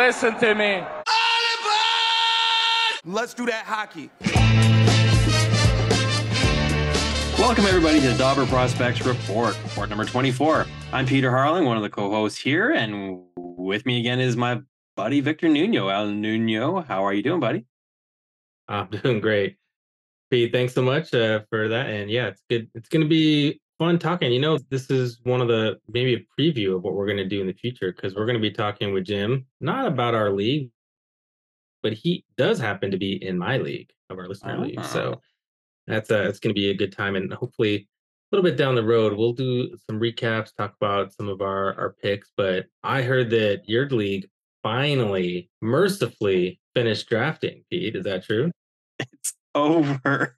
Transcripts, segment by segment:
Listen to me. Let's do that hockey. Welcome, everybody, to the Dobber Prospects Report, report number 24. I'm Peter Harling, one of the co hosts here, and with me again is my buddy Victor Nuno. El Nuno, how are you doing, buddy? I'm doing great. Pete, thanks so much uh, for that. And yeah, it's good. It's going to be fun talking. You know, this is one of the maybe a preview of what we're going to do in the future because we're going to be talking with Jim, not about our league, but he does happen to be in my league of our listener league. Ah. So that's uh, it's going to be a good time. And hopefully, a little bit down the road, we'll do some recaps, talk about some of our, our picks. But I heard that your league finally, mercifully finished drafting. Pete, is that true? It's over.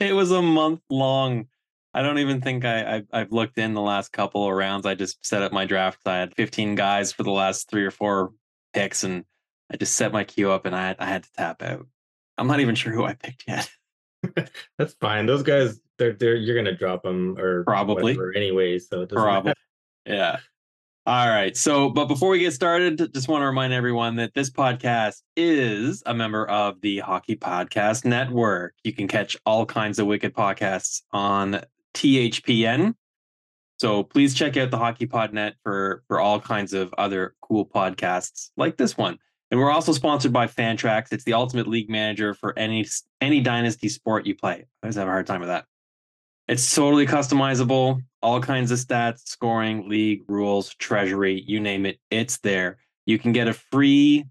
It was a month long. I don't even think I, I I've looked in the last couple of rounds. I just set up my draft. I had 15 guys for the last three or four picks, and I just set my queue up, and I I had to tap out. I'm not even sure who I picked yet. That's fine. Those guys, they're they're you're gonna drop them or Probably. anyway. So it doesn't Probably. matter. Yeah. All right. So, but before we get started, just want to remind everyone that this podcast is a member of the Hockey Podcast Network. You can catch all kinds of wicked podcasts on THPN. So please check out the Hockey Pod Net for for all kinds of other cool podcasts like this one. And we're also sponsored by Fantrax. It's the ultimate league manager for any any dynasty sport you play. I always have a hard time with that. It's totally customizable, all kinds of stats, scoring, league, rules, treasury, you name it, it's there. You can get a free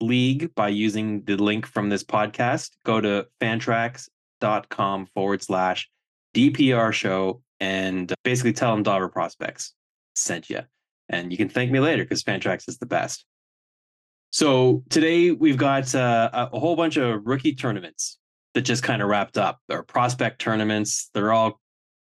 league by using the link from this podcast. Go to fantrax.com forward slash DPR show and basically tell them Dobber Prospects sent you. And you can thank me later because Fantrax is the best. So today we've got uh, a whole bunch of rookie tournaments that just kind of wrapped up. Or prospect tournaments. They're all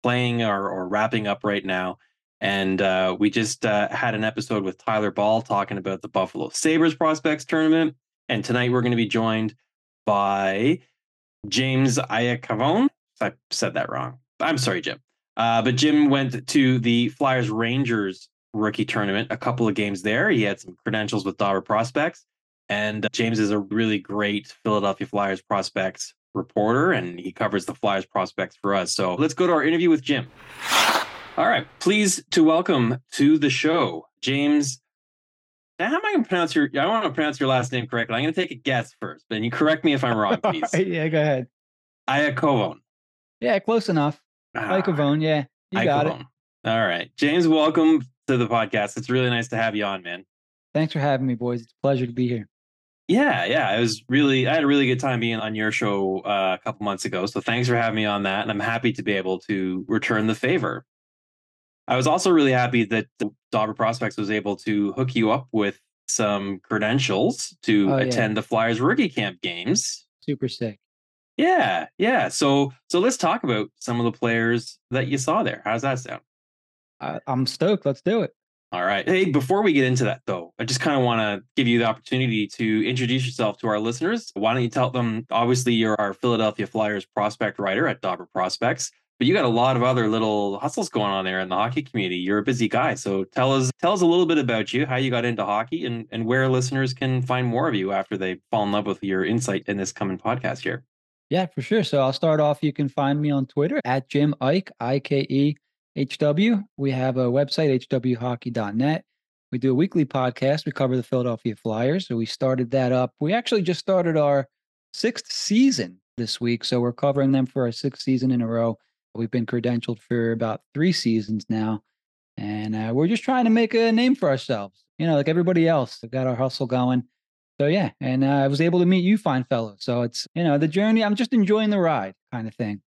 playing or, or wrapping up right now. And uh, we just uh, had an episode with Tyler Ball talking about the Buffalo Sabres prospects tournament. And tonight we're going to be joined by James Iacovone. I said that wrong. I'm sorry, Jim. Uh, but Jim went to the Flyers Rangers rookie tournament, a couple of games there. He had some credentials with Dobber prospects. And uh, James is a really great Philadelphia Flyers prospects reporter, and he covers the Flyers prospects for us. So let's go to our interview with Jim. All right. Pleased to welcome to the show, James. Now, how am I going to pronounce your? I want to pronounce your last name correctly. I'm going to take a guess first, but you correct me if I'm wrong, please. yeah, go ahead. Iakovon. Yeah, close enough. Ah, Microphone, yeah. You got it. All right, James. Welcome to the podcast. It's really nice to have you on, man. Thanks for having me, boys. It's a pleasure to be here. Yeah, yeah. I was really, I had a really good time being on your show uh, a couple months ago. So thanks for having me on that. And I'm happy to be able to return the favor. I was also really happy that Dobber Prospects was able to hook you up with some credentials to Oh, yeah. attend the Flyers rookie camp games. Super sick. Yeah, yeah. So, so let's talk about some of the players that you saw there. How's that sound? I, I'm stoked. Let's do it. All right. Hey, before we get into that, though, I just kind of want to give you the opportunity to introduce yourself to our listeners. Why don't you tell them? Obviously, you're our Philadelphia Flyers prospect writer at Dobber Prospects, but you got a lot of other little hustles going on there in the hockey community. You're a busy guy, so tell us tell us a little bit about you, how you got into hockey, and and where listeners can find more of you after they fall in love with your insight in this coming podcast here. Yeah, for sure. So I'll start off. You can find me on Twitter at Jim Ike, I K E H W. We have a website, hwhockey.net. We do a weekly podcast. We cover the Philadelphia Flyers. So we started that up. We actually just started our sixth season this week. So we're covering them for our sixth season in a row. We've been credentialed for about three seasons now. And uh, we're just trying to make a name for ourselves, you know, like everybody else. We've got our hustle going. So yeah, and uh, I was able to meet you fine fellows. So it's you know the journey. I'm just enjoying the ride, kind of thing.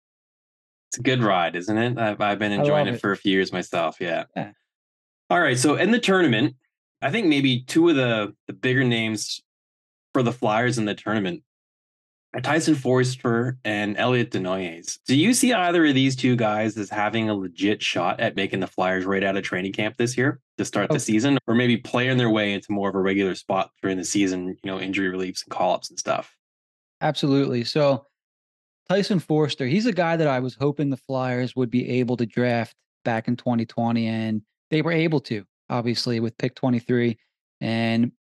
It's a good ride, isn't it? I've, I've been enjoying it it. for a few years myself. Yeah. Yeah. All right. So in the tournament, I think maybe two of the the bigger names for the Flyers in the tournament Tyson Foerster and Elliot Desnoyers. Do you see either of these two guys as having a legit shot at making the Flyers right out of training camp this year to start Oh. the season, or maybe playing their way into more of a regular spot during the season? You know, injury reliefs and call ups and stuff. Absolutely. So Tyson Foerster, he's a guy that I was hoping the Flyers would be able to draft back in 2020, and they were able to, obviously, with pick 23. And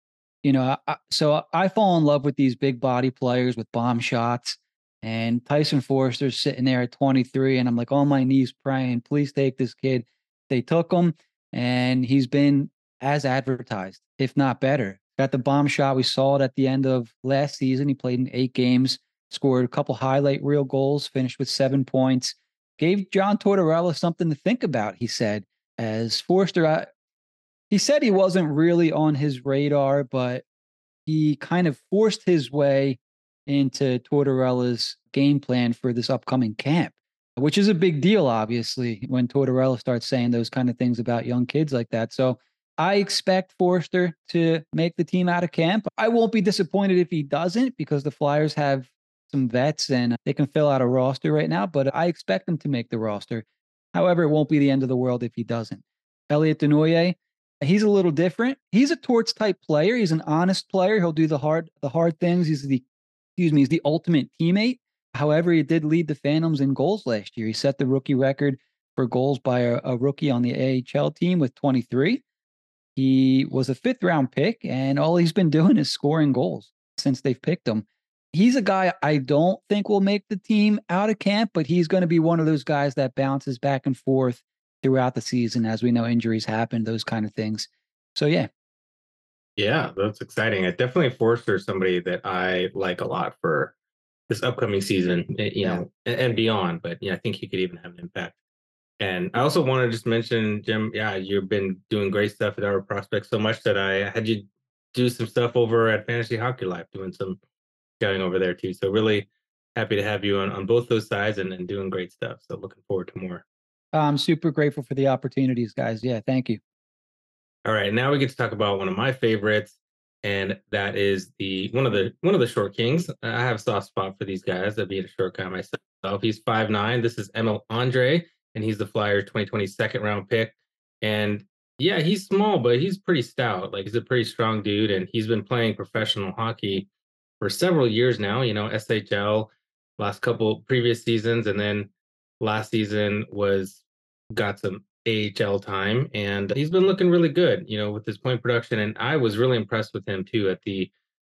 you know, I, so I fall in love with these big body players with bomb shots. And Tyson Foerster's sitting there at 23, and I'm like on my knees praying, please take this kid. They took him, and he's been as advertised, if not better. Got the bomb shot. We saw it at the end of last season. He played in eight games, scored a couple highlight reel goals, finished with seven points. Gave John Tortorella something to think about, he said. As Foerster, I, uh, he said he wasn't really on his radar, but he kind of forced his way into Tortorella's game plan for this upcoming camp, which is a big deal, obviously, when Tortorella starts saying those kind of things about young kids like that. So I expect Foerster to make the team out of camp. I won't be disappointed if he doesn't because the Flyers have some vets and they can fill out a roster right now, but I expect him to make the roster. However, it won't be the end of the world if he doesn't. Elliot Desnoyers, he's a little different. He's a torts type player. He's an honest player. He'll do the hard the hard things. He's the excuse me, he's the ultimate teammate. However, he did lead the Phantoms in goals last year. He set the rookie record for goals by a, a rookie on the AHL team with 23. He was a fifth round pick, and all he's been doing is scoring goals since they've picked him. He's a guy I don't think will make the team out of camp, but he's going to be one of those guys that bounces back and forth throughout the season. As we know, injuries happen, those kind of things. So, yeah. Yeah, that's exciting. I definitely Foerster somebody that I like a lot for this upcoming season, eh, you know, and, and beyond. But yeah, I think he could even have an impact. And I also want to just mention, Jim, yeah, you've been doing great stuff at our prospects so much that I had you do some stuff over at Fantasy Hockey Life, doing some scouting over there too. So really happy to have you on, on both those sides and, and doing great stuff. So looking forward to more. I'm super grateful for the opportunities, guys. Yeah, thank you. All right, now we get to talk about one of my favorites, and that is the one of the one of the short kings. I have a soft spot for these guys. I'd be a short guy myself. He's five nine. This is Emil Andrae, and he's the Flyers 2020 second round pick. And yeah, he's small, but he's pretty stout. Like he's a pretty strong dude, and he's been playing professional hockey for several years now. You know, SHL last couple previous seasons, and then last season was got some AHL time, and he's been looking really good. You know, with his point production, and I was really impressed with him too at the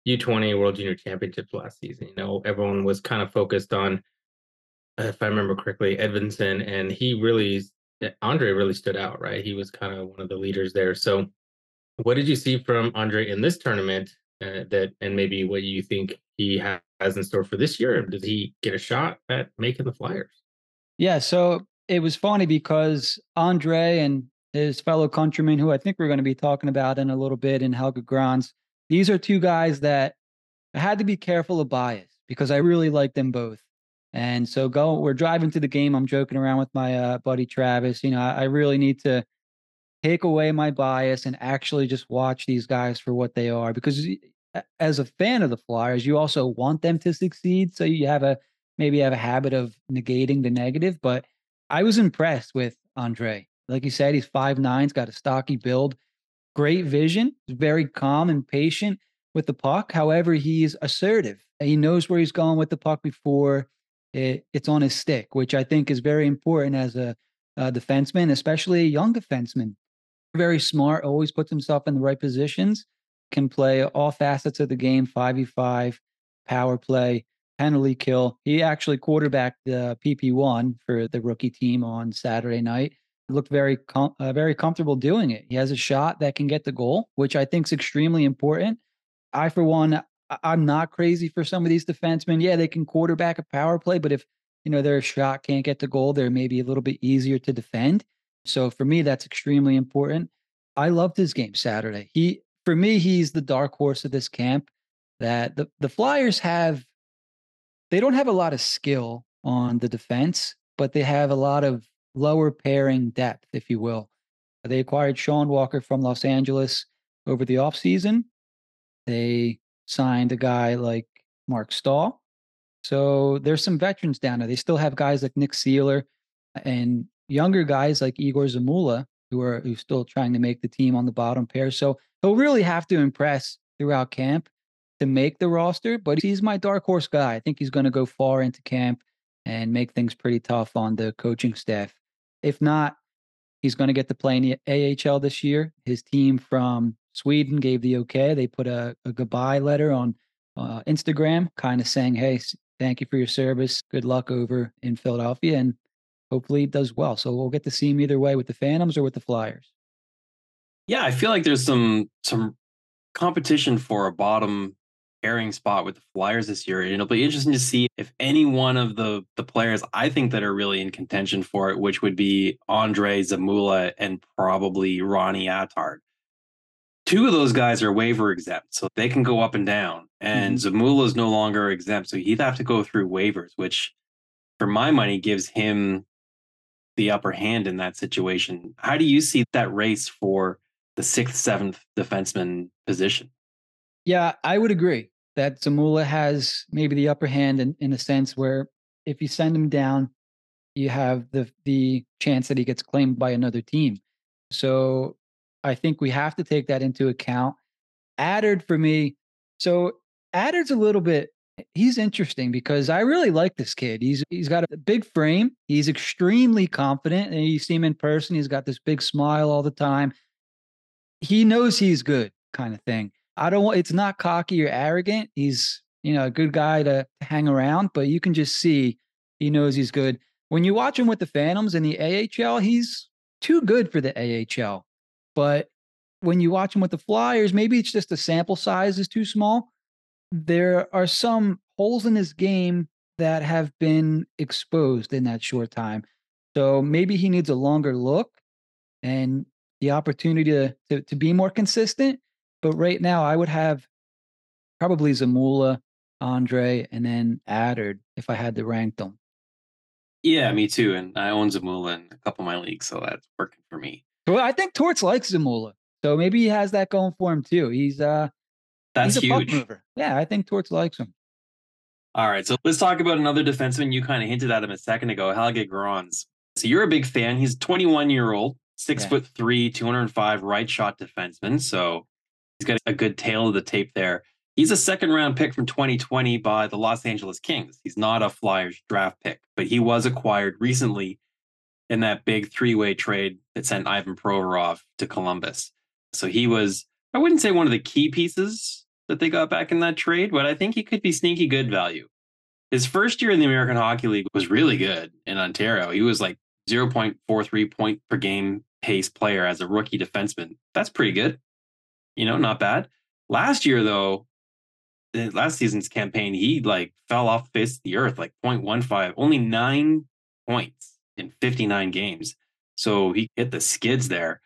U20 World Junior Championships last season. You know, everyone was kind of focused on if I remember correctly, Edvinsson, and he really, Andrae really stood out, right? He was kind of one of the leaders there. So, what did you see from Andrae in this tournament uh, that, and maybe what you think he has in store for this year? Does he get a shot at making the Flyers? Yeah. So it was funny because Andrae and his fellow countrymen, who I think we're going to be talking about in a little bit, in Helge Grans, these are two guys that I had to be careful of bias because I really like them both. And so go, we're driving to the game. I'm joking around with my uh, buddy Travis. You know, I, I really need to take away my bias and actually just watch these guys for what they are. Because as a fan of the Flyers, you also want them to succeed. So you have a maybe have a habit of negating the negative. But I was impressed with Andrae. Like you said, he's five nine's got a stocky build, great vision, very calm and patient with the puck. However, he's assertive. He knows where he's going with the puck before it, it's on his stick, which I think is very important as a, a defenseman, especially a young defenseman. Very smart, always puts himself in the right positions, can play all facets of the game 5v5, power play, penalty kill. He actually quarterbacked the PP1 for the rookie team on Saturday night. Looked very com- uh, very comfortable doing it. He has a shot that can get the goal, which I think is extremely important. I, for one, I'm not crazy for some of these defensemen. Yeah, they can quarterback a power play, but if you know their shot can't get the goal, they're maybe a little bit easier to defend. So for me, that's extremely important. I loved his game Saturday. He for me, he's the dark horse of this camp. That the, the Flyers have they don't have a lot of skill on the defense, but they have a lot of lower pairing depth, if you will. They acquired Sean Walker from Los Angeles over the offseason. They signed a guy like Marc Staal. So there's some veterans down there. They still have guys like Nick Seeler and younger guys like Egor Zamula who are who's still trying to make the team on the bottom pair. So he'll really have to impress throughout camp to make the roster. But he's my dark horse guy. I think he's going to go far into camp and make things pretty tough on the coaching staff. If not, he's going to get to play in the AHL this year. His team from Sweden gave the okay. They put a, a goodbye letter on uh, Instagram, kind of saying, "Hey, thank you for your service. Good luck over in Philadelphia, and hopefully it does well." So we'll get to see him either way with the Phantoms or with the Flyers. Yeah, I feel like there's some some competition for a bottom pairing spot with the Flyers this year. And it'll be interesting to see if any one of the the players I think that are really in contention for it, which would be Andrae Zamula and probably Ronnie Attard. Two of those guys are waiver exempt, so they can go up and down. And mm-hmm. Zamula is no longer exempt, so he'd have to go through waivers, which for my money gives him the upper hand in that situation. How do you see that race for the sixth, seventh defenseman position? Yeah, I would agree that Zamula has maybe the upper hand in, in a sense where if you send him down, you have the the chance that he gets claimed by another team. So I think we have to take that into account. Attard for me, so Attard's a little bit he's interesting because I really like this kid. He's he's got a big frame. He's extremely confident, and you see him in person. He's got this big smile all the time. He knows he's good, kind of thing. I don't want it's not cocky or arrogant. He's, you know, a good guy to hang around, but you can just see he knows he's good. When you watch him with the Phantoms in the AHL, he's too good for the AHL. But when you watch him with the Flyers, maybe it's just the sample size is too small. There are some holes in his game that have been exposed in that short time. So maybe he needs a longer look and the opportunity to, to, to be more consistent. But right now, I would have probably Zamula, Andrae, and then Attard if I had to rank them. Yeah, me too. And I own Zamula in a couple of my leagues, so that's working for me. Well, I think Torts likes Zamula, so maybe he has that going for him too. He's uh, that's he's huge. mover. Yeah, I think Torts likes him. All right, so let's talk about another defenseman. You kind of hinted at him a second ago, Helge Grans. So you're a big fan. He's 21 year old, six yeah. foot three, 205 right shot defenseman. So got a good tail of the tape there. He's a second round pick from 2020 by the Los Angeles Kings. He's not a Flyers draft pick, but he was acquired recently in that big three way trade that sent Ivan Provorov to Columbus. So he was, I wouldn't say one of the key pieces that they got back in that trade, but I think he could be sneaky good value. His first year in the American Hockey League was really good in Ontario. He was like 0.43 point per game pace player as a rookie defenseman. That's pretty good you know, not bad. Last year, though, last season's campaign, he like fell off the face of the earth, like 0.15, only nine points in 59 games. So he hit the skids there.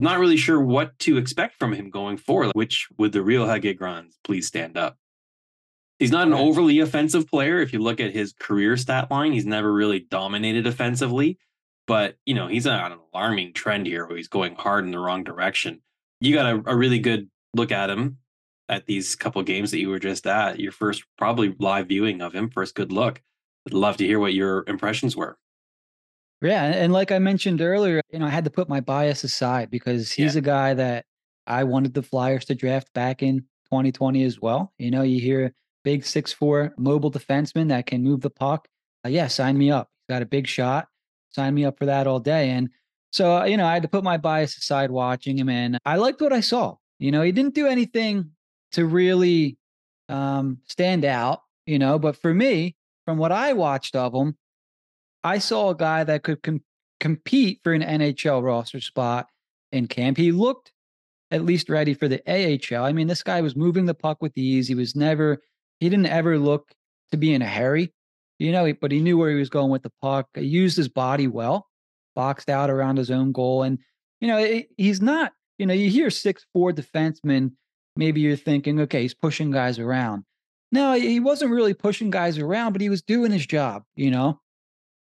Not really sure what to expect from him going forward, which would the real Helge Grans please stand up? He's not an overly offensive player. If you look at his career stat line, he's never really dominated offensively. But, you know, he's on an alarming trend here where he's going hard in the wrong direction you got a, a really good look at him at these couple games that you were just at. Your first probably live viewing of him, first good look. I'd love to hear what your impressions were. Yeah, and like I mentioned earlier, you know, I had to put my bias aside because he's yeah. a guy that I wanted the Flyers to draft back in 2020 as well. You know, you hear big six four mobile defenseman that can move the puck. Uh, yeah, sign me up. He's got a big shot. Sign me up for that all day. And so, uh, you know, I had to put my bias aside watching him, and I liked what I saw. You know, he didn't do anything to really um, stand out, you know, but for me, from what I watched of him, I saw a guy that could com- compete for an NHL roster spot in camp. He looked at least ready for the AHL. I mean, this guy was moving the puck with ease. He was never, he didn't ever look to be in a hurry, you know, but he knew where he was going with the puck. He used his body well boxed out around his own goal. And, you know, he's not, you know, you hear six four defenseman, maybe you're thinking, okay, he's pushing guys around. No, he wasn't really pushing guys around, but he was doing his job, you know.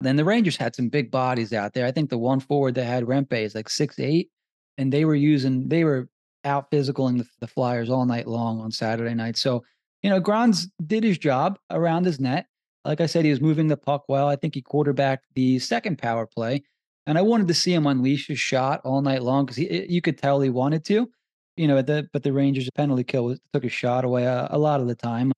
Then the Rangers had some big bodies out there. I think the one forward that had Rempe is like six eight, and they were using they were out physicaling the, the Flyers all night long on Saturday night. So, you know, Grans did his job around his net. Like I said, he was moving the puck well. I think he quarterbacked the second power play. And I wanted to see him unleash his shot all night long because you could tell he wanted to, you know. The, but the Rangers penalty kill took a shot away a, a, lot of the time.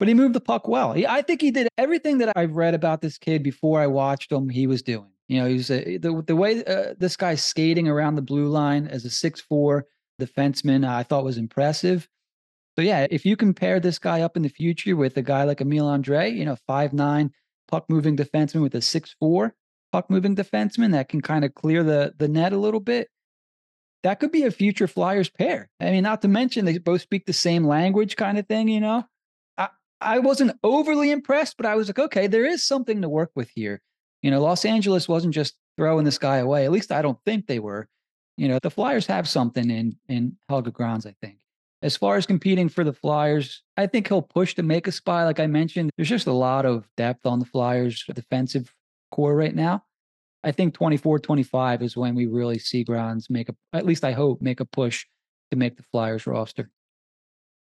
But he moved the puck well. He, I think he did everything that I've read about this kid before I watched him. He was doing. You know, he's a, the the way uh, this guy's skating around the blue line as a six four defenseman I thought was impressive. So yeah, if you compare this guy up in the future with a guy like Emil Andrae, you know, five nine puck moving defenseman with a six four puck moving defenseman that can kind of clear the the net a little bit, that could be a future Flyers pair. I mean, not to mention they both speak the same language, kind of thing. You know, I I wasn't overly impressed, but I was like, okay, there is something to work with here. You know, Los Angeles wasn't just throwing this guy away. At least I don't think they were. You know, the Flyers have something in in Helge Grans, I think. As far as competing for the Flyers, I think he'll push to make a spy. Like I mentioned, there's just a lot of depth on the Flyers defensive core right now. I think 24, 25 is when we really see Grans make a, at least I hope, make a push to make the Flyers roster.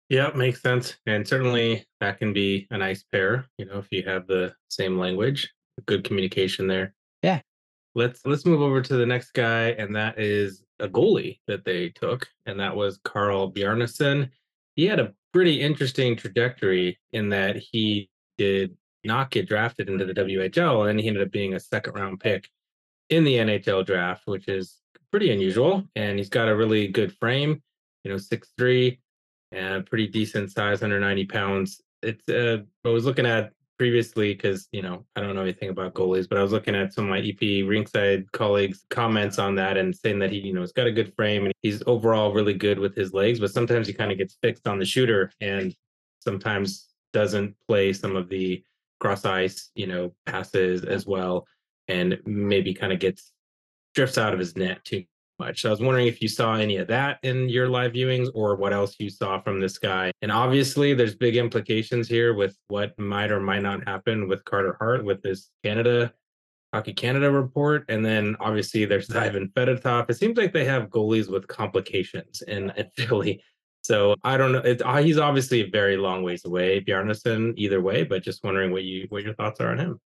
Yeah, makes sense. And certainly that can be a nice pair, you know, if you have the same language, good communication there. Yeah. Let's let's move over to the next guy, and that is a goalie that they took, and that was Carl Bjarnason. He had a pretty interesting trajectory in that he did not get drafted into the WHL, and then he ended up being a second round pick in the NHL draft, which is pretty unusual. And he's got a really good frame, you know, six three, and pretty decent size, under ninety pounds. It's uh, I was looking at previously because you know I don't know anything about goalies, but I was looking at some of my EP Rinkside colleagues' comments on that and saying that he you know has got a good frame and he's overall really good with his legs, but sometimes he kind of gets fixed on the shooter and sometimes doesn't play some of the cross ice you know passes as well, and maybe kind of gets drifts out of his net too much. So I was wondering if you saw any of that in your live viewings or what else you saw from this guy. And obviously, there's big implications here with what might or might not happen with Carter Hart with this Canada Hockey Canada report. And then obviously, there's Ivan Fedotov. It seems like they have goalies with complications in, in Philly. So I don't know. It, uh, he's obviously a very long ways away, Bjarnason, either way. But just wondering what you what your thoughts are on him.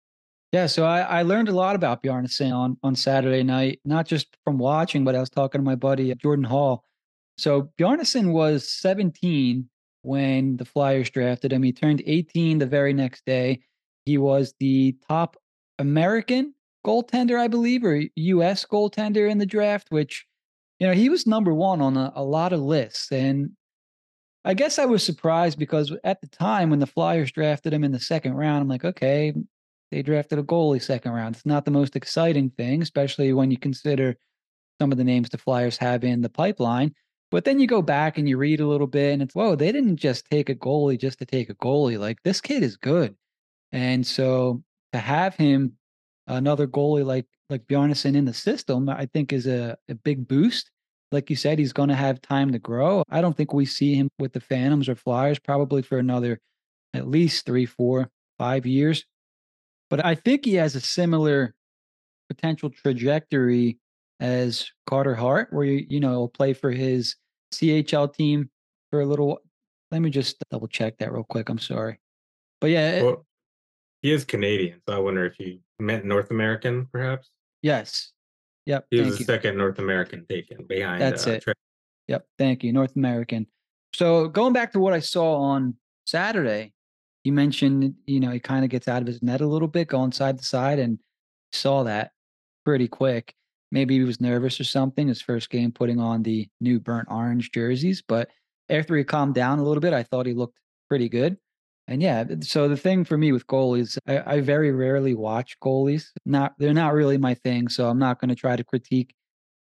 Yeah, so I, I learned a lot about Bjarnason on on Saturday night, not just from watching, but I was talking to my buddy Jordan Hall. So Bjarnason was 17 when the Flyers drafted him. He turned 18 the very next day. He was the top American goaltender, I believe, or U.S. goaltender in the draft, which, you know, he was number one on a, a lot of lists. And I guess I was surprised because at the time when the Flyers drafted him in the second round, I'm like, okay, they drafted a goalie second round. It's not the most exciting thing, especially when you consider some of the names the Flyers have in the pipeline. But then you go back and you read a little bit, and it's whoa, they didn't just take a goalie just to take a goalie. Like this kid is good, and so to have him, another goalie like like Bjarnason in the system, I think is a, a big boost. Like you said, he's going to have time to grow. I don't think we see him with the Phantoms or Flyers probably for another at least three, four, five years. But I think he has a similar potential trajectory as Carter Hart, where you you know will play for his CHL team for a little. Let me just double check that real quick. I'm sorry, but yeah, well, he is Canadian, so I wonder if he meant North American, perhaps. Yes. Yep. He was the second North American taken behind. That's uh, it. Trey. Yep. Thank you, North American. So going back to what I saw on Saturday, you mentioned, you know, he kind of gets out of his net a little bit, going side to side, and saw that pretty quick. Maybe he was nervous or something. His first game putting on the new burnt orange jerseys, but after he calmed down a little bit, I thought he looked pretty good. And yeah, so the thing for me with goalies, I, I very rarely watch goalies. Not they're not really my thing, so I'm not going to try to critique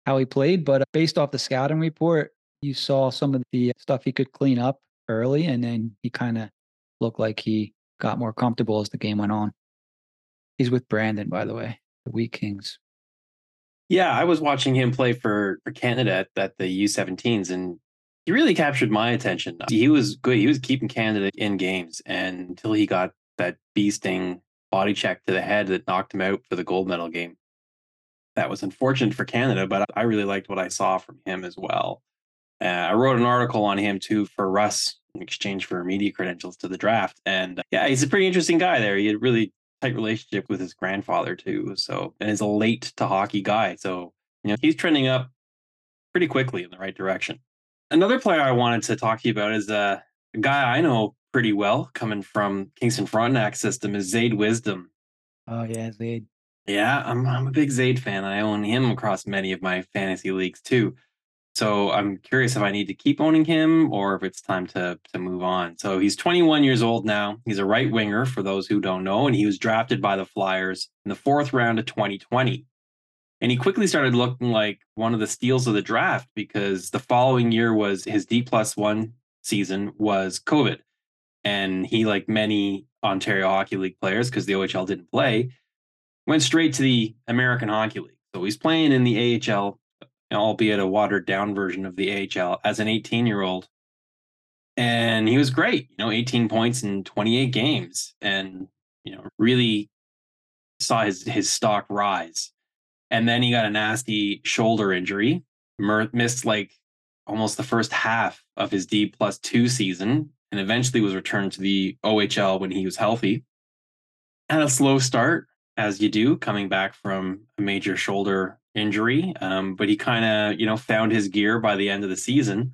how he played. But uh, based off the scouting report, you saw some of the stuff he could clean up early, and then he kind of looked like he got more comfortable as the game went on. He's with Brandon, by the way, the Wheat Kings. Yeah, I was watching him play for for Canada at, at the U17s, and he really captured my attention. He was good. He was keeping Canada in games, and until he got that beasting body check to the head that knocked him out for the gold medal game. That was unfortunate for Canada, but I really liked what I saw from him as well. Uh, I wrote an article on him too for Russ in exchange for media credentials to the draft. And uh, yeah, he's a pretty interesting guy there. He had a really tight relationship with his grandfather too. So, and is a late to hockey guy. So, you know, he's trending up pretty quickly in the right direction. Another player I wanted to talk to you about is uh, a guy I know pretty well coming from Kingston Frontenac system is Zayde Wisdom. Oh yeah, Zayde. Yeah, I'm I'm a big Zayde fan. I own him across many of my fantasy leagues too. So I'm curious if I need to keep owning him or if it's time to to move on. So he's 21 years old now. He's a right winger for those who don't know, and he was drafted by the Flyers in the fourth round of 2020. And he quickly started looking like one of the steals of the draft because the following year was his D plus one season was COVID. And he, like many Ontario Hockey League players, because the OHL didn't play, went straight to the American Hockey League. So he's playing in the AHL albeit a watered down version of the AHL, as an 18 year old. And he was great, you know, 18 points in 28 games and, you know, really saw his, his stock rise. And then he got a nasty shoulder injury, missed like almost the first half of his D plus two season, and eventually was returned to the OHL when he was healthy. Had a slow start, as you do, coming back from a major shoulder injury, um, but he kind of you know found his gear by the end of the season.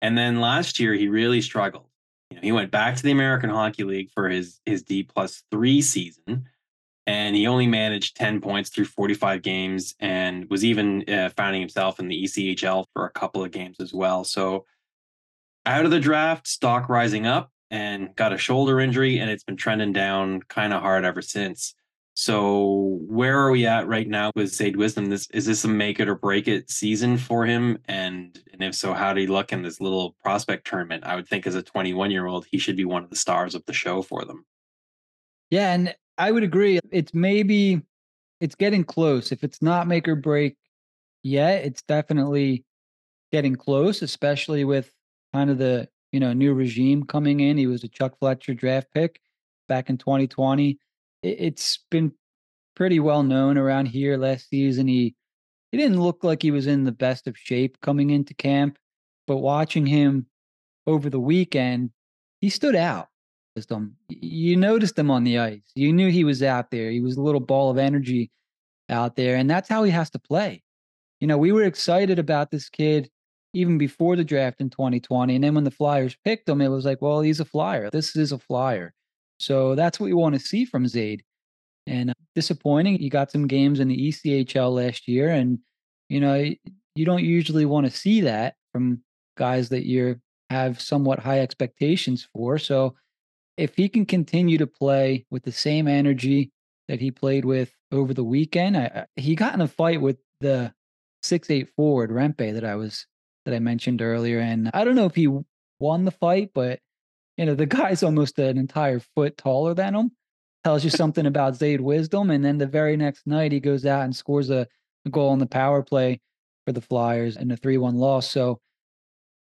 And then last year he really struggled. You know, he went back to the American Hockey League for his his D plus three season, and he only managed ten points through forty five games, and was even uh, finding himself in the ECHL for a couple of games as well. So out of the draft, stock rising up, and got a shoulder injury, and it's been trending down kind of hard ever since. So where are we at right now with Zayde Wisdom? This is this a make it or break it season for him? And and if so, how did he look in this little prospect tournament? I would think as a 21 year old, he should be one of the stars of the show for them. Yeah, and I would agree. It's maybe it's getting close. If it's not make or break yet, it's definitely getting close, especially with kind of the you know new regime coming in. He was a Chuck Fletcher draft pick back in 2020 it's been pretty well known around here last season. He he didn't look like he was in the best of shape coming into camp, but watching him over the weekend, he stood out. You noticed him on the ice. You knew he was out there. He was a little ball of energy out there, and that's how he has to play. You know, we were excited about this kid even before the draft in 2020, and then when the Flyers picked him, it was like, well, he's a flyer. This is a flyer. So that's what we want to see from Zayde. And uh, disappointing, you got some games in the ECHL last year, and you know you don't usually want to see that from guys that you have somewhat high expectations for. So if he can continue to play with the same energy that he played with over the weekend, I, he got in a fight with the six eight forward Rempe that I was that I mentioned earlier, and I don't know if he won the fight, but you know, the guy's almost an entire foot taller than him. Tells you something about Zayde wisdom. And then the very next night, he goes out and scores a, a goal on the power play for the Flyers in a 3 1 loss. So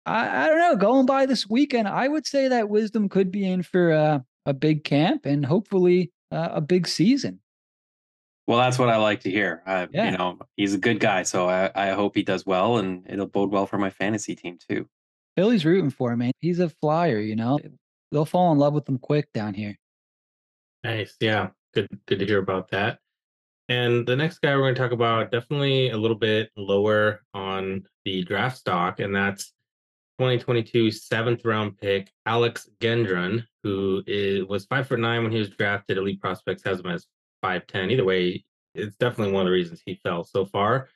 I, I, don't know. Going by this weekend, I would say that wisdom could be in for a, a big camp and hopefully uh, a big season. Well, that's what I like to hear. I, yeah. You know, he's a good guy, so I, I hope he does well, and it'll bode well for my fantasy team too. Billy's rooting for him, man. He's a flyer, you know. They'll fall in love with him quick down here. Nice. Yeah. Good good to hear about that. And the next guy we're going to talk about definitely a little bit lower on the draft stock, and that's 2022 seventh round pick Alex Gendron, who is, was five foot nine when he was drafted. Elite Prospects has him as five ten. Either way, it's definitely one of the reasons he fell so far.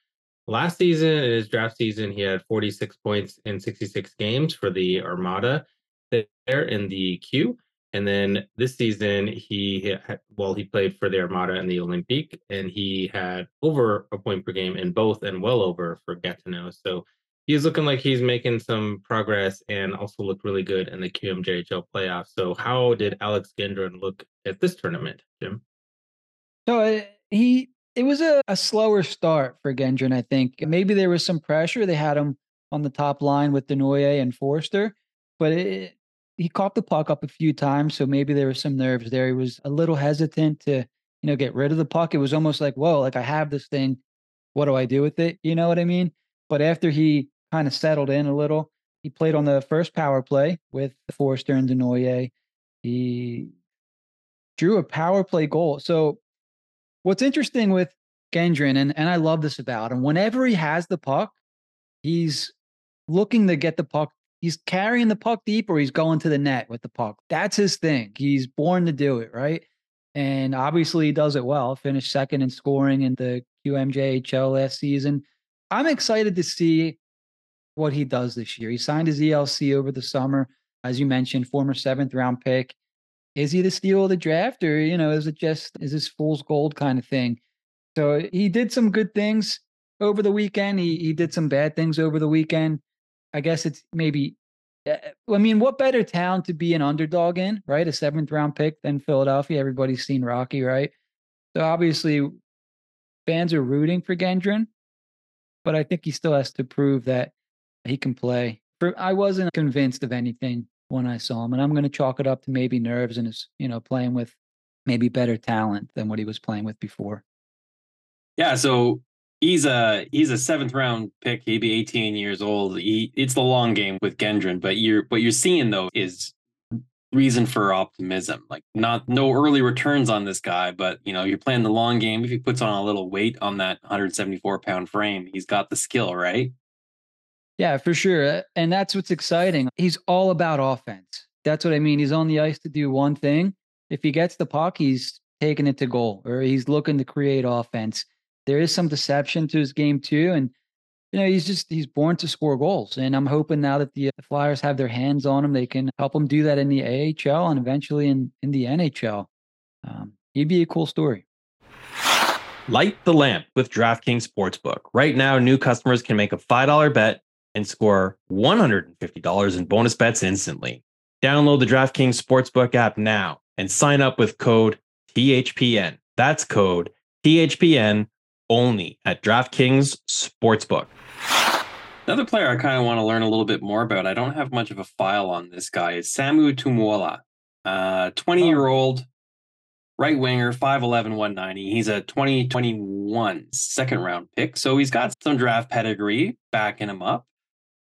Last season, in his draft season, he had 46 points in 66 games for the Armada there in the Q. And then this season, he had, well, he played for the Armada and the Olympique, and he had over a point per game in both, and well over for Gatineau. So he's looking like he's making some progress, and also looked really good in the QMJHL playoffs. So how did Alex Gendron look at this tournament, Jim? So uh, he it was a, a slower start for Gendron, I think. Maybe there was some pressure. They had him on the top line with Desnoyers and Foerster, but it, he caught the puck up a few times. So maybe there was some nerves there. He was a little hesitant to, you know, get rid of the puck. It was almost like, whoa, like I have this thing. What do I do with it? You know what I mean? But after he kind of settled in a little, he played on the first power play with Foerster and Desnoyers. He drew a power play goal. So What's interesting with Gendron, and, and I love this about him, whenever he has the puck, he's looking to get the puck. He's carrying the puck deep or he's going to the net with the puck. That's his thing. He's born to do it, right? And obviously he does it well. Finished second in scoring in the QMJHL last season. I'm excited to see what he does this year. He signed his ELC over the summer, as you mentioned, former seventh round pick. Is he the steal of the draft, or you know, is it just is this fool's gold kind of thing? So he did some good things over the weekend. He he did some bad things over the weekend. I guess it's maybe. Eh, I mean, what better town to be an underdog in, right? A seventh round pick than Philadelphia. Everybody's seen Rocky, right? So obviously, fans are rooting for Gendron, but I think he still has to prove that he can play. I wasn't convinced of anything when I saw him, and I'm going to chalk it up to maybe nerves and his, you know, playing with maybe better talent than what he was playing with before. Yeah, so he's a he's a seventh round pick. He'd be 18 years old. He, it's the long game with Gendron, but you're what you're seeing though is reason for optimism. Like not no early returns on this guy, but you know you're playing the long game. If he puts on a little weight on that 174 pound frame, he's got the skill, right? Yeah, for sure. And that's what's exciting. He's all about offense. That's what I mean. He's on the ice to do one thing. If he gets the puck, he's taking it to goal or he's looking to create offense there is some deception to his game too, and you know he's just he's born to score goals. And I'm hoping now that the uh, Flyers have their hands on him, they can help him do that in the AHL and eventually in in the NHL. Um, he'd be a cool story. Light the lamp with DraftKings Sportsbook. Right now, new customers can make a $5 bet and score $150 in bonus bets instantly. Download the DraftKings Sportsbook app now and sign up with code THPN. That's code THPN only at DraftKings Sportsbook. Another player I kind of want to learn a little bit more about. I don't have much of a file on this guy. Is Samu Tuomaala, uh, 20 year old right winger, 5'11, 190. He's a 2021 second round pick. So he's got some draft pedigree backing him up.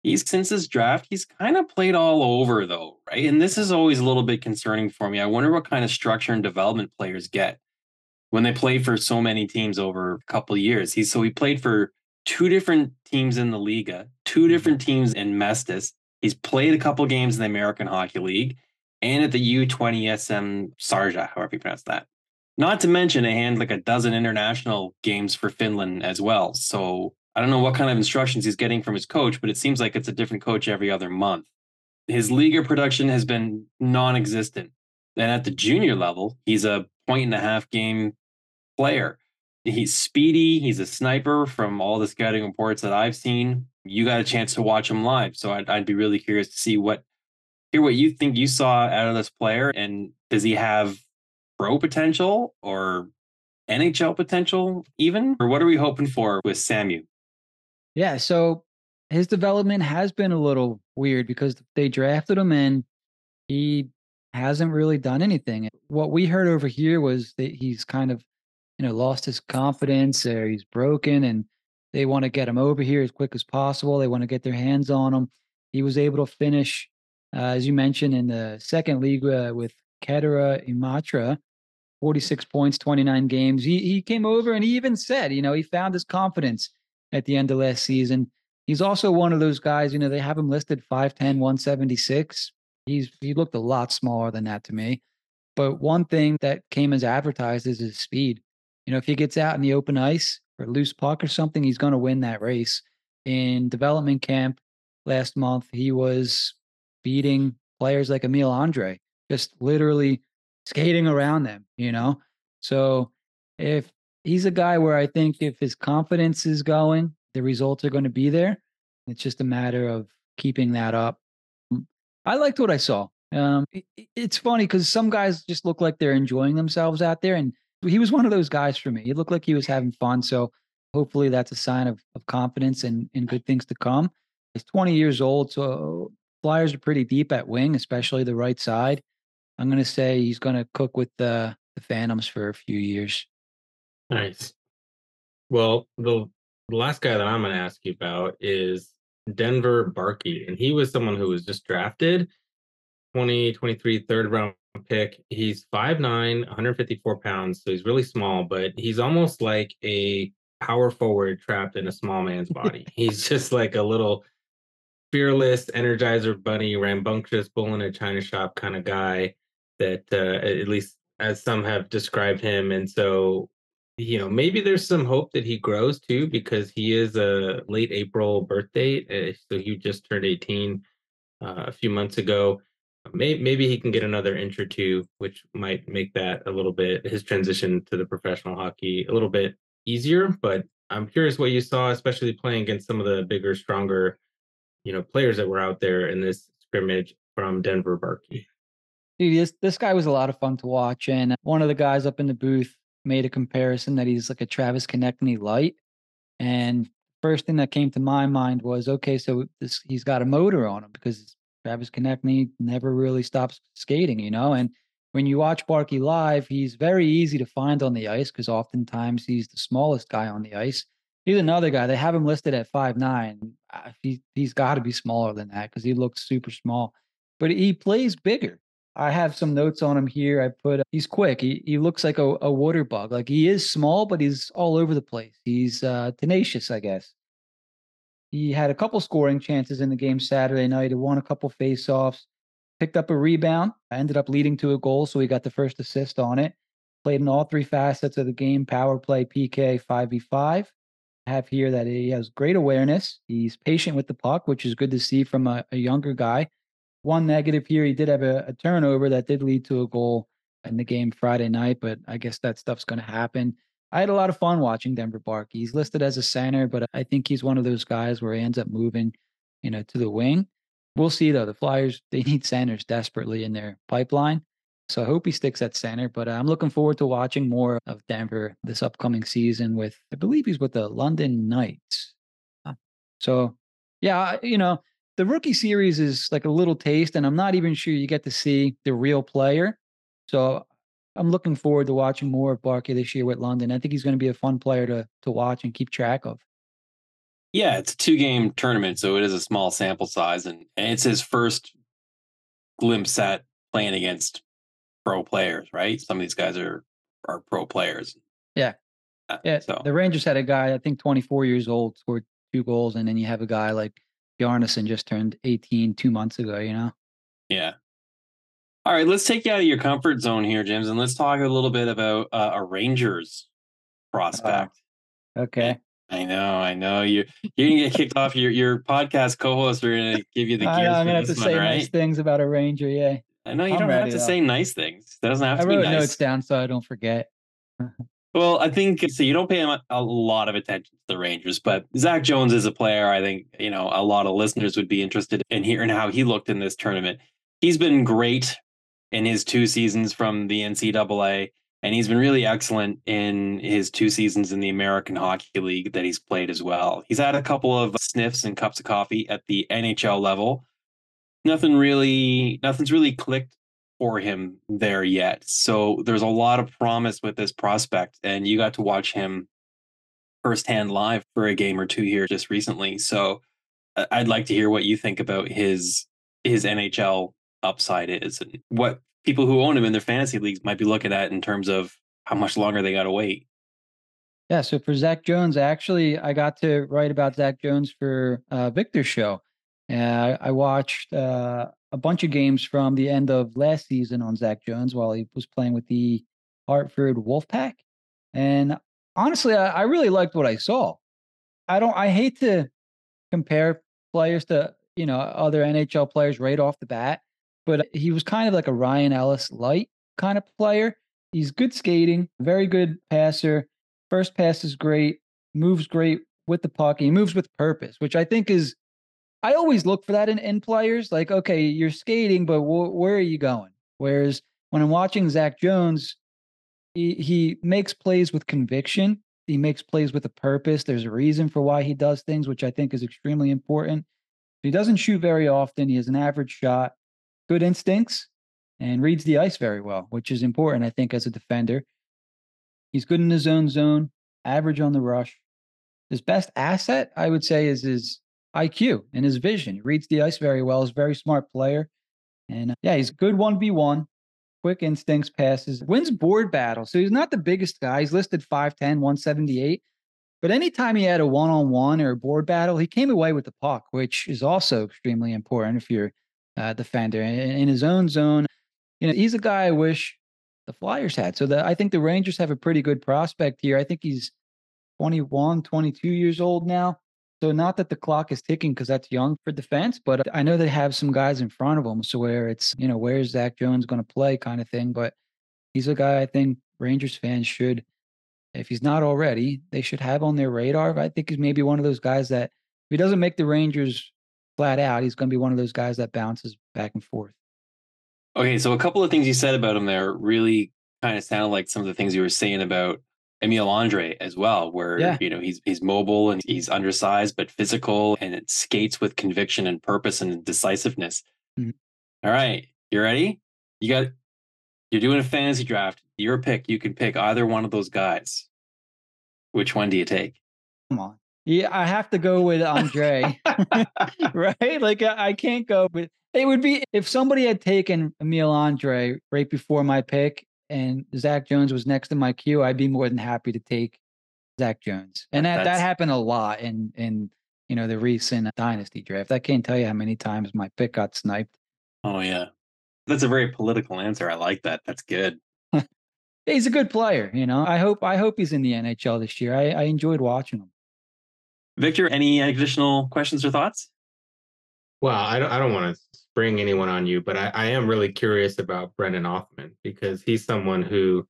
He's since his draft, he's kind of played all over though, right? And this is always a little bit concerning for me. I wonder what kind of structure and development players get when they play for so many teams over a couple years. He's so he played for two different teams in the Liiga, two mm-hmm. different teams in Mestis. He's played a couple games in the American Hockey League and at the U20 SM Sarja, however you pronounce that. Not to mention a hand like a dozen international games for Finland as well. So I don't know what kind of instructions he's getting from his coach, but it seems like it's a different coach every other month. His Liiga production has been non-existent. And at the junior level, he's a point and a half game player. He's speedy. He's a sniper from all the scouting reports that I've seen. You got a chance to watch him live, so I'd, I'd be really curious to see what hear what you think you saw out of this player, and does he have pro potential or NHL potential even, or what are we hoping for with Samu? Yeah, so his development has been a little weird because they drafted him and he hasn't really done anything. What we heard over here was that he's kind of you know, lost his confidence or he's broken and they want to get him over here as quick as possible. They want to get their hands on him. He was able to finish, uh, as you mentioned, in the second league uh, with Kettera Imatra, 46 points, 29 games. He, he came over and he even said, you know, he found his confidence at the end of last season. He's also one of those guys, you know, they have him listed 5'10, 176. He's he looked a lot smaller than that to me. But one thing that came as advertised is his speed you know, if he gets out in the open ice or loose puck or something, he's going to win that race. In development camp last month, he was beating players like Emil Andrae, just literally skating around them, you know? So if he's a guy where I think if his confidence is going, the results are going to be there. It's just a matter of keeping that up. I liked what I saw. Um, it, it's funny because some guys just look like they're enjoying themselves out there, and he was one of those guys for me. He looked like he was having fun. So hopefully that's a sign of, of confidence and, and good things to come. He's 20 years old. So Flyers are pretty deep at wing, especially the right side. I'm going to say he's going to cook with the, the Phantoms for a few years. Nice. Well, the, the last guy that I'm going to ask you about is Denver Barkey. And he was someone who was just drafted 2023 third round pick. He's 5'9, 154 pounds. So he's really small, but he's almost like a power forward trapped in a small man's body. he's just like a little fearless, energizer bunny, rambunctious, bull in a china shop kind of guy that, uh, at least as some have described him. And so you know, maybe there's some hope that he grows too, because he is a late April birth date. Uh, so he just turned 18 uh, a few months ago. Maybe, maybe he can get another inch or two, which might make that a little bit his transition to the professional hockey a little bit easier. But I'm curious what you saw, especially playing against some of the bigger, stronger, you know, players that were out there in this scrimmage from Denver Barkey. Dude, this this guy was a lot of fun to watch, and one of the guys up in the booth made a comparison that he's like a Travis Konecny light, and first thing that came to my mind was, okay, so this he's got a motor on him because Travis Konecny never really stops skating, you know, and when you watch Barkey live, he's very easy to find on the ice because oftentimes he's the smallest guy on the ice. He's another guy. They have him listed at five nine. He he's got to be smaller than that because he looks super small. But he plays bigger. I have some notes on him here. I put he's quick. He he looks like a, a water bug. Like he is small, but he's all over the place. He's uh, tenacious, I guess. He had a couple scoring chances in the game Saturday night. He won a couple faceoffs picked up a rebound, ended up leading to a goal. So he got the first assist on it. Played in all three facets of the game power play, PK, 5v5. I have here that he has great awareness. He's patient with the puck, which is good to see from a, a younger guy. One negative here, he did have a, a turnover that did lead to a goal in the game Friday night, but I guess that stuff's going to happen. I had a lot of fun watching Denver Bark. He's listed as a center, but I think he's one of those guys where he ends up moving, you know, to the wing. We'll see though. The Flyers they need centers desperately in their pipeline. So I hope he sticks at center, but I'm looking forward to watching more of Denver this upcoming season with I believe he's with the London Knights. So yeah, you know, the rookie series is like a little taste and I'm not even sure you get to see the real player. So I'm looking forward to watching more of Barkey this year with London. I think he's going to be a fun player to to watch and keep track of. Yeah, it's a two game tournament, so it is a small sample size, and, and it's his first glimpse at playing against pro players, right? Some of these guys are are pro players. Yeah. Uh, yeah. So. The Rangers had a guy, I think 24 years old, scored two goals, and then you have a guy like Bjarnason just turned 18 two months ago, you know? Yeah. All right, let's take you out of your comfort zone here, James, and let's talk a little bit about uh, a Rangers prospect. Uh, okay. I know, I know. You you're gonna get kicked off. Your your podcast co-hosts are gonna give you the gears. I, am gonna have to one, say right? nice things about a ranger. Yeah. I know you I'm don't have to though. say nice things. It doesn't have I to be nice. nice. notes down so I don't forget. well, I think so. You don't pay a, lot of attention to the Rangers, but Zach Jones is a player. I think you know a lot of listeners would be interested in hearing how he looked in this tournament. He's been great in his two seasons from the NCAA and he's been really excellent in his two seasons in the American Hockey League that he's played as well. He's had a couple of sniffs and cups of coffee at the NHL level. Nothing really, nothing's really clicked for him there yet. So there's a lot of promise with this prospect, and you got to watch him firsthand live for a game or two here just recently. So I'd like to hear what you think about his his NHL upside is and what people who own him in their fantasy leagues might be looking at in terms of how much longer they got to wait. Yeah. So for Zach Jones, actually, I got to write about Zach Jones for uh, Victor's show. And I, I watched uh, a bunch of games from the end of last season on Zach Jones while he was playing with the Hartford Wolfpack. And honestly, I, I really liked what I saw. I don't, I hate to compare players to, you know, other NHL players right off the bat but he was kind of like a Ryan Ellis light kind of player. He's good skating, very good passer. First pass is great, moves great with the puck. He moves with purpose, which I think is, I always look for that in, in players. Like, okay, you're skating, but wh- where are you going? Whereas when I'm watching Zach Jones, he, he makes plays with conviction. He makes plays with a purpose. There's a reason for why he does things, which I think is extremely important. He doesn't shoot very often. He has an average shot good instincts and reads the ice very well, which is important, I think, as a defender. He's good in his own zone, average on the rush. His best asset, I would say, is his IQ and his vision. He reads the ice very well. He's a very smart player. And uh, yeah, he's good 1v1, quick instincts, passes, wins board battle. So he's not the biggest guy. He's listed 5'10, 178. But anytime he had a one on one or a board battle, he came away with the puck, which is also extremely important if you're uh, defender in, in his own zone. You know, he's a guy I wish the Flyers had. So the, I think the Rangers have a pretty good prospect here. I think he's 21, 22 years old now. So not that the clock is ticking because that's young for defense, but I know they have some guys in front of them. So where it's, you know, where's Zach Jones going to play kind of thing. But he's a guy I think Rangers fans should, if he's not already, they should have on their radar. I think he's maybe one of those guys that if he doesn't make the Rangers flat out, he's going to be one of those guys that bounces back and forth. Okay, so a couple of things you said about him there really kind of sounded like some of the things you were saying about Emil Andrae as well, where Yeah. you know he's he's mobile and he's undersized but physical and it skates with conviction and purpose and decisiveness. Mhm. All right, you ready? You got you're doing a fantasy draft. Your pick. You can pick either one of those guys. Which one do you take? Come on. Yeah, I have to go with Andrae, right? Like I, I can't go, but it would be if somebody had taken Emil Andrae right before my pick and Zach Jones was next in my queue, I'd be more than happy to take Zach Jones. And that, that happened a lot in in you know the recent uh, dynasty draft. I can't tell you how many times my pick got sniped. Oh yeah, that's a very political answer. I like that. That's good. He's a good player, you know. I hope I hope he's in the NHL this year. I, I enjoyed watching him. Victor, any additional questions or thoughts? Well, I don't, I don't want to spring anyone on you, but I, I am really curious about Brennan Othmann because he's someone who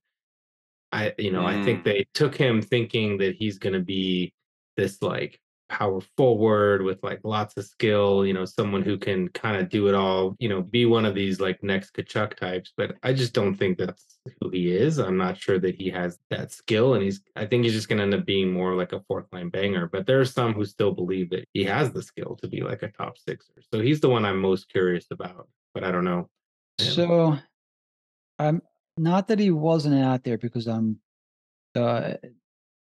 I, you know, I think Mm. they took him thinking that he's going to be this like power forward with like lots of skill, you know, someone who can kind of do it all, you know, be one of these like next Tkachuk types. But I just don't think that's who he is. I'm not sure that he has that skill. And he's, I think he's just going to end up being more like a fourth line banger. But there are some who still believe that he has the skill to be like a top sixer. So he's the one I'm most curious about, but I don't know. him. So I'm not that he wasn't out there because I'm uh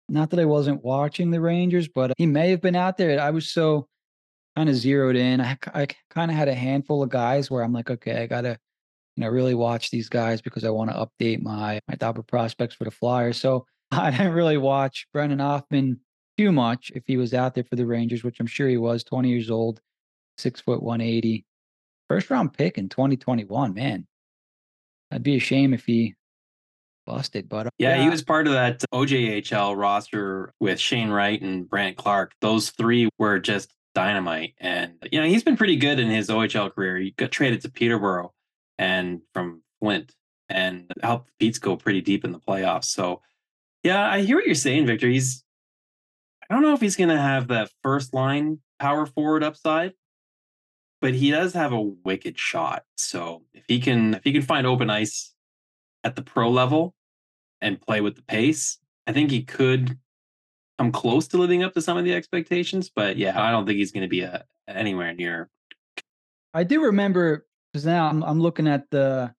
not that I wasn't watching the Rangers, but he may have been out there. I was so kind of zeroed in. I, I kind of had a handful of guys where I'm like, okay, I gotta, you know, really watch these guys because I want to update my my Dobber prospects for the Flyers. So I didn't really watch Brennan Othmann too much if he was out there for the Rangers, which I'm sure he was. 20 years old, six foot 180, first round pick in 2021. Man, I'd be a shame if he busted. But uh, Yeah, he was part of that OJHL roster with Shane Wright and Brandt Clarke. Those three were just dynamite. And, you know, he's been pretty good in his OHL career. He got traded to Peterborough and from Flint and helped the Petes go pretty deep in the playoffs. So, yeah, I hear what you're saying, Victor. He's, I don't know if he's going to have that first line power forward upside, but he does have a wicked shot. So if he can, if he can find open ice at the pro level and play with the pace, I think he could come close to living up to some of the expectations. But yeah, I don't think he's going to be a, anywhere near. I do remember because now I'm I'm looking at the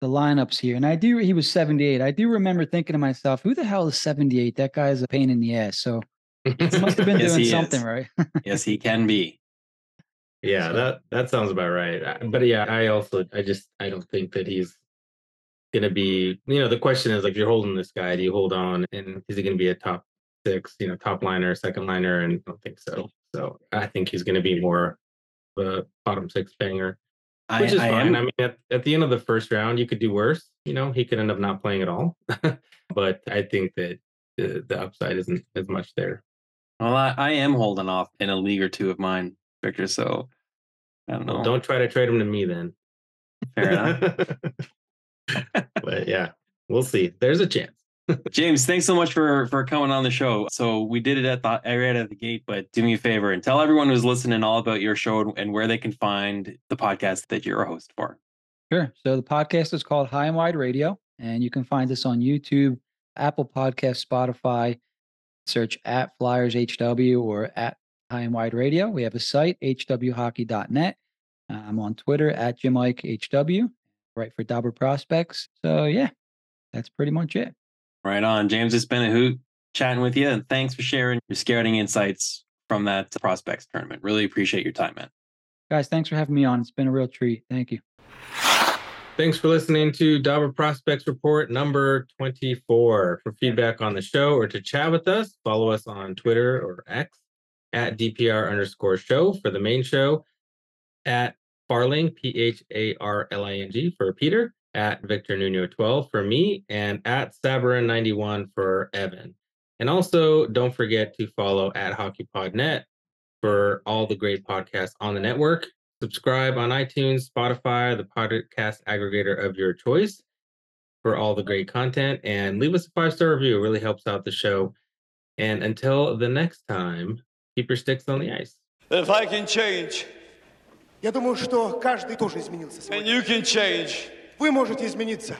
the lineups here, and I do he was 78. I do remember thinking to myself, who the hell is 78? That guy is a pain in the ass. So he must have been Yes, doing he is. something right. yes, he can be. Yeah, So- that that sounds about right. But yeah, I also I just I don't think that he's gonna be. You know, the question is like, if you're holding this guy, do you hold on, and is he gonna be a top six, you know, top liner, second liner? And I don't think so. So I think he's gonna be more of a bottom six banger, I, which is I fine. am- I mean, at, at the end of the first round, you could do worse. You know, he could end up not playing at all. but I think that the, the upside isn't as much there. well, I, I am holding off in a league or two of mine, Victor. So I don't know. Well, don't try to trade him to me then. Fair enough. but yeah, we'll see. There's a chance. James, thanks so much for for coming on the show. So we did it at the right at the gate, but do me a favor and tell everyone who's listening all about your show and, and where they can find the podcast that you're a host for. Sure. So the podcast is called High and Wide Radio, and you can find us on YouTube, Apple Podcast, Spotify. Search at Flyers HW or at High and Wide Radio. We have a site, hwhockey.net. I'm on Twitter at Jim Ike HW, right for Dobber Prospects. So yeah, that's pretty much it. Right on, James. It's been a hoot chatting with you, and thanks for sharing your scouting insights from that prospects tournament. Really appreciate your time, man. Guys, thanks for having me on. It's been a real treat. Thank you. Thanks for listening to Dobber Prospects Report number 24. For feedback on the show or to chat with us, follow us on Twitter or X at DPR underscore show for the main show, at Pharling, P H A R L I N G for Peter, at Victor Nuno 12 for me and at Sabourin 91 for Evan. And also don't forget to follow at HockeyPodNet for all the great podcasts on the network. Subscribe on iTunes, Spotify, the podcast aggregator of your choice for all the great content and leave us a five star review. It really helps out the show. And until the next time, keep your sticks on the ice. If I can change, Я думаю, что каждый тоже изменился and сегодня. you can change, Вы можете измениться.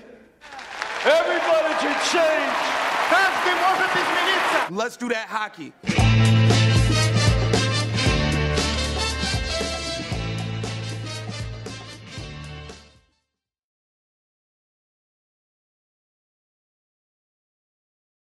everybody can change. Каждый может измениться. Let's do that hockey.